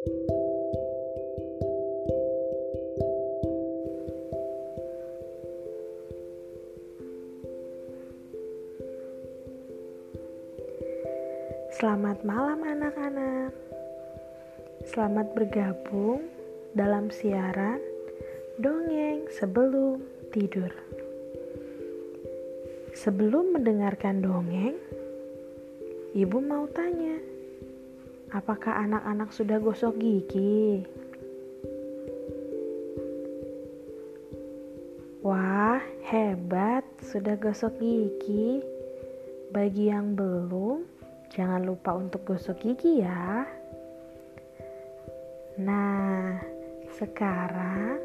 Selamat malam anak-anak. Selamat bergabung dalam siaran dongeng sebelum tidur. Sebelum mendengarkan dongeng, Ibu mau tanya, apakah anak-anak sudah gosok gigi? Wah, hebat, sudah gosok gigi. Bagi yang belum, Jangan lupa untuk gosok gigi ya. Nah, sekarang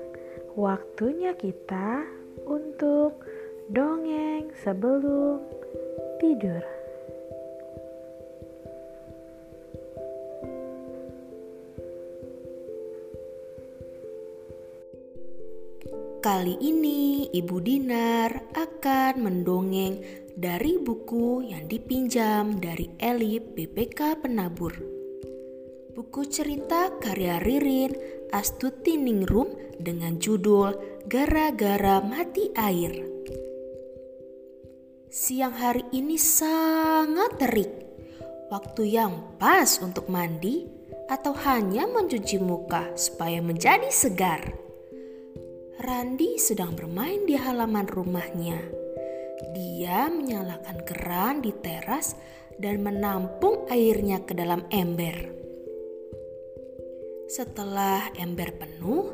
waktunya kita untuk dongeng sebelum tidur. Kali ini Ibu Dinar akan mendongeng dari buku yang dipinjam dari Elip BPK Penabur. Buku cerita karya Ririn Astuti Ningrum dengan judul Gara-gara Mati Air. Siang hari ini sangat terik. Waktu yang pas untuk mandi atau hanya mencuci muka supaya menjadi segar. Randi sedang bermain di halaman rumahnya. Dia menyalakan keran di teras dan menampung airnya ke dalam ember. Setelah ember penuh,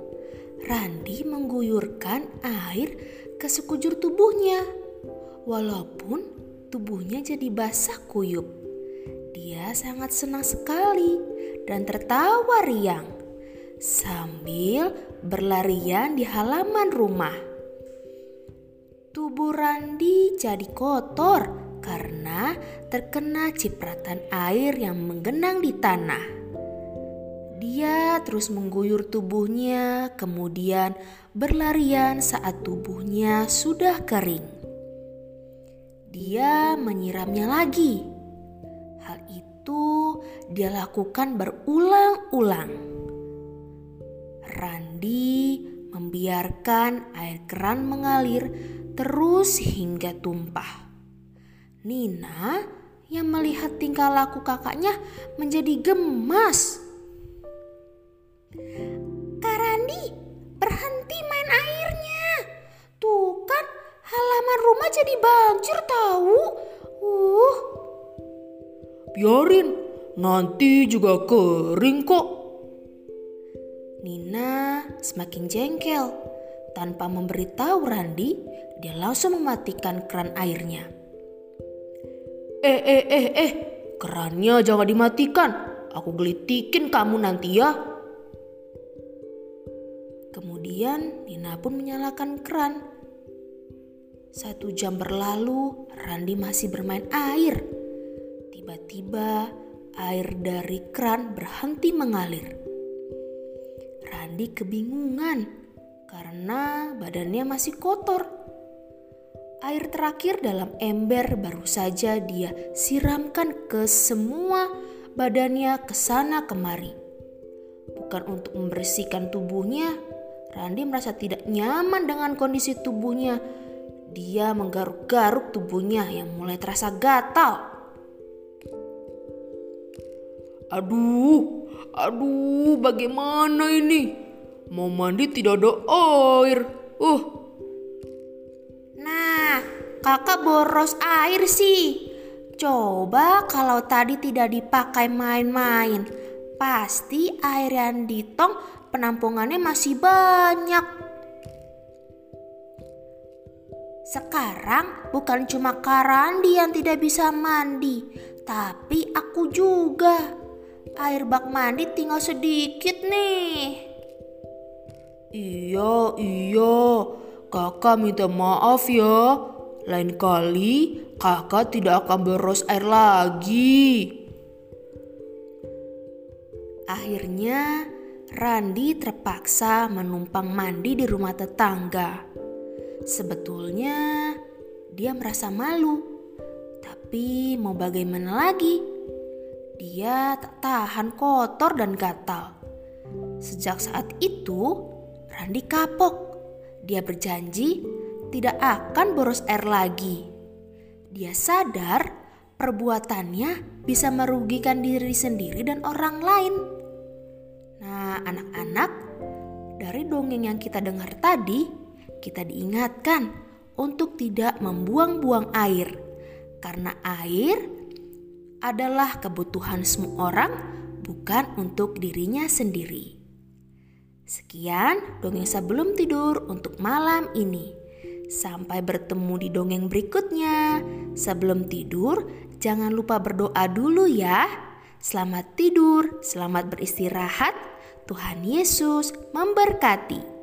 Randi mengguyurkan air ke sekujur tubuhnya. Walaupun tubuhnya jadi basah kuyup, dia sangat senang sekali dan tertawa riang sambil berlarian di halaman rumah. Tubuh Randi jadi kotor karena terkena cipratan air yang menggenang di tanah. Dia terus mengguyur tubuhnya, kemudian berlarian saat tubuhnya sudah kering. Dia menyiramnya lagi. Hal itu dia lakukan berulang-ulang. Randi membiarkan air keran mengalir terus hingga tumpah. Nina yang melihat tingkah laku kakaknya menjadi gemas. Kak Randi, berhenti main airnya. Tuh kan halaman rumah jadi banjir tahu. Uh. Biarin, nanti juga kering kok. Nina semakin jengkel. Tanpa memberitahu Randi, dia langsung mematikan keran airnya. Eh, eh, eh, eh, kerannya jangan dimatikan. Aku gelitikin kamu nanti ya. Kemudian Nina pun menyalakan keran. Satu jam berlalu, Randi masih bermain air. Tiba-tiba air dari keran berhenti mengalir. Randi kebingungan karena badannya masih kotor. Air terakhir dalam ember baru saja dia siramkan ke semua badannya ke sana kemari. Bukan untuk membersihkan tubuhnya, Randi merasa tidak nyaman dengan kondisi tubuhnya. Dia menggaruk-garuk tubuhnya yang mulai terasa gatal. Aduh, Aduh, bagaimana ini? Mau mandi tidak ada air. Uh. Nah, kakak boros air sih. Coba kalau tadi tidak dipakai main-main, pasti air yang di tong penampungannya masih banyak. Sekarang bukan cuma Karandi yang tidak bisa mandi, tapi aku juga. Air bak mandi tinggal sedikit nih. Iya, iya. Kakak minta maaf ya. Lain kali kakak tidak akan beros air lagi. Akhirnya Randi terpaksa menumpang mandi di rumah tetangga. Sebetulnya dia merasa malu, tapi mau bagaimana lagi? Dia tak tahan kotor dan gatal. Sejak saat itu, Randi kapok. Dia berjanji tidak akan boros air lagi. Dia sadar perbuatannya bisa merugikan diri sendiri dan orang lain. Nah, anak-anak, dari dongeng yang kita dengar tadi, kita diingatkan untuk tidak membuang-buang air, karena air adalah kebutuhan semua orang, bukan untuk dirinya sendiri. Sekian dongeng sebelum tidur untuk malam ini. Sampai bertemu di dongeng berikutnya. Sebelum tidur, jangan lupa berdoa dulu ya. Selamat tidur, selamat beristirahat. Tuhan Yesus memberkati.